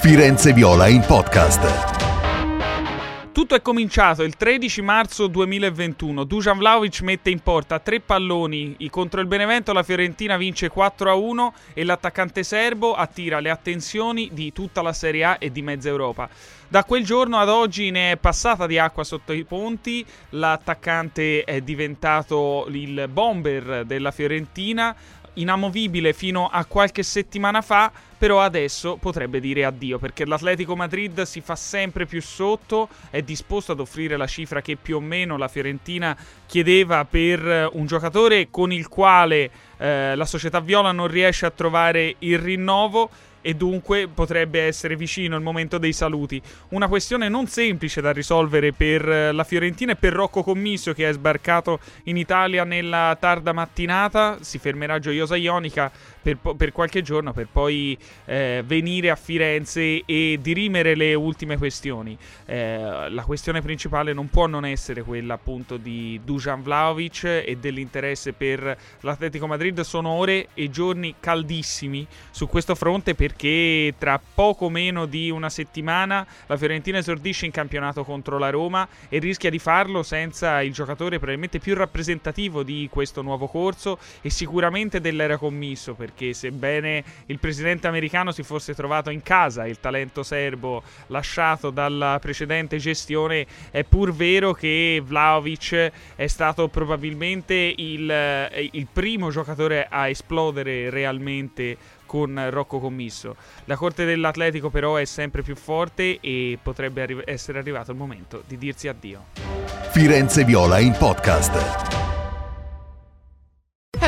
Firenze Viola in podcast. Tutto è cominciato il 13 marzo 2021. Dujan Vlaovic mette in porta tre palloni contro il Benevento. La Fiorentina vince 4-1 e l'attaccante serbo attira le attenzioni di tutta la Serie A e di mezza Europa. Da quel giorno ad oggi ne è passata di acqua sotto i ponti. L'attaccante è diventato il bomber della Fiorentina inamovibile fino a qualche settimana fa, però adesso potrebbe dire addio perché l'Atletico Madrid si fa sempre più sotto, è disposto ad offrire la cifra che più o meno la Fiorentina chiedeva per un giocatore con il quale eh, la società viola non riesce a trovare il rinnovo e dunque potrebbe essere vicino il momento dei saluti. Una questione non semplice da risolvere per eh, la Fiorentina e per Rocco Commisso che è sbarcato in Italia nella tarda mattinata, si fermerà gioiosa Ionica per, per qualche giorno per poi eh, venire a Firenze e dirimere le ultime questioni. Eh, la questione principale non può non essere quella appunto di Dujan Vlaovic e dell'interesse per l'Atletico Madrid. Sono ore e giorni caldissimi su questo fronte perché tra poco meno di una settimana la Fiorentina esordisce in campionato contro la Roma e rischia di farlo senza il giocatore probabilmente più rappresentativo di questo nuovo corso e sicuramente dell'era commisso perché sebbene il presidente americano si fosse trovato in casa il talento serbo lasciato dalla precedente gestione, è pur vero che Vlaovic è stato probabilmente il, eh, il primo giocatore a esplodere realmente con Rocco Commisso. La corte dell'Atletico però è sempre più forte e potrebbe arri- essere arrivato il momento di dirsi addio. Firenze Viola in podcast.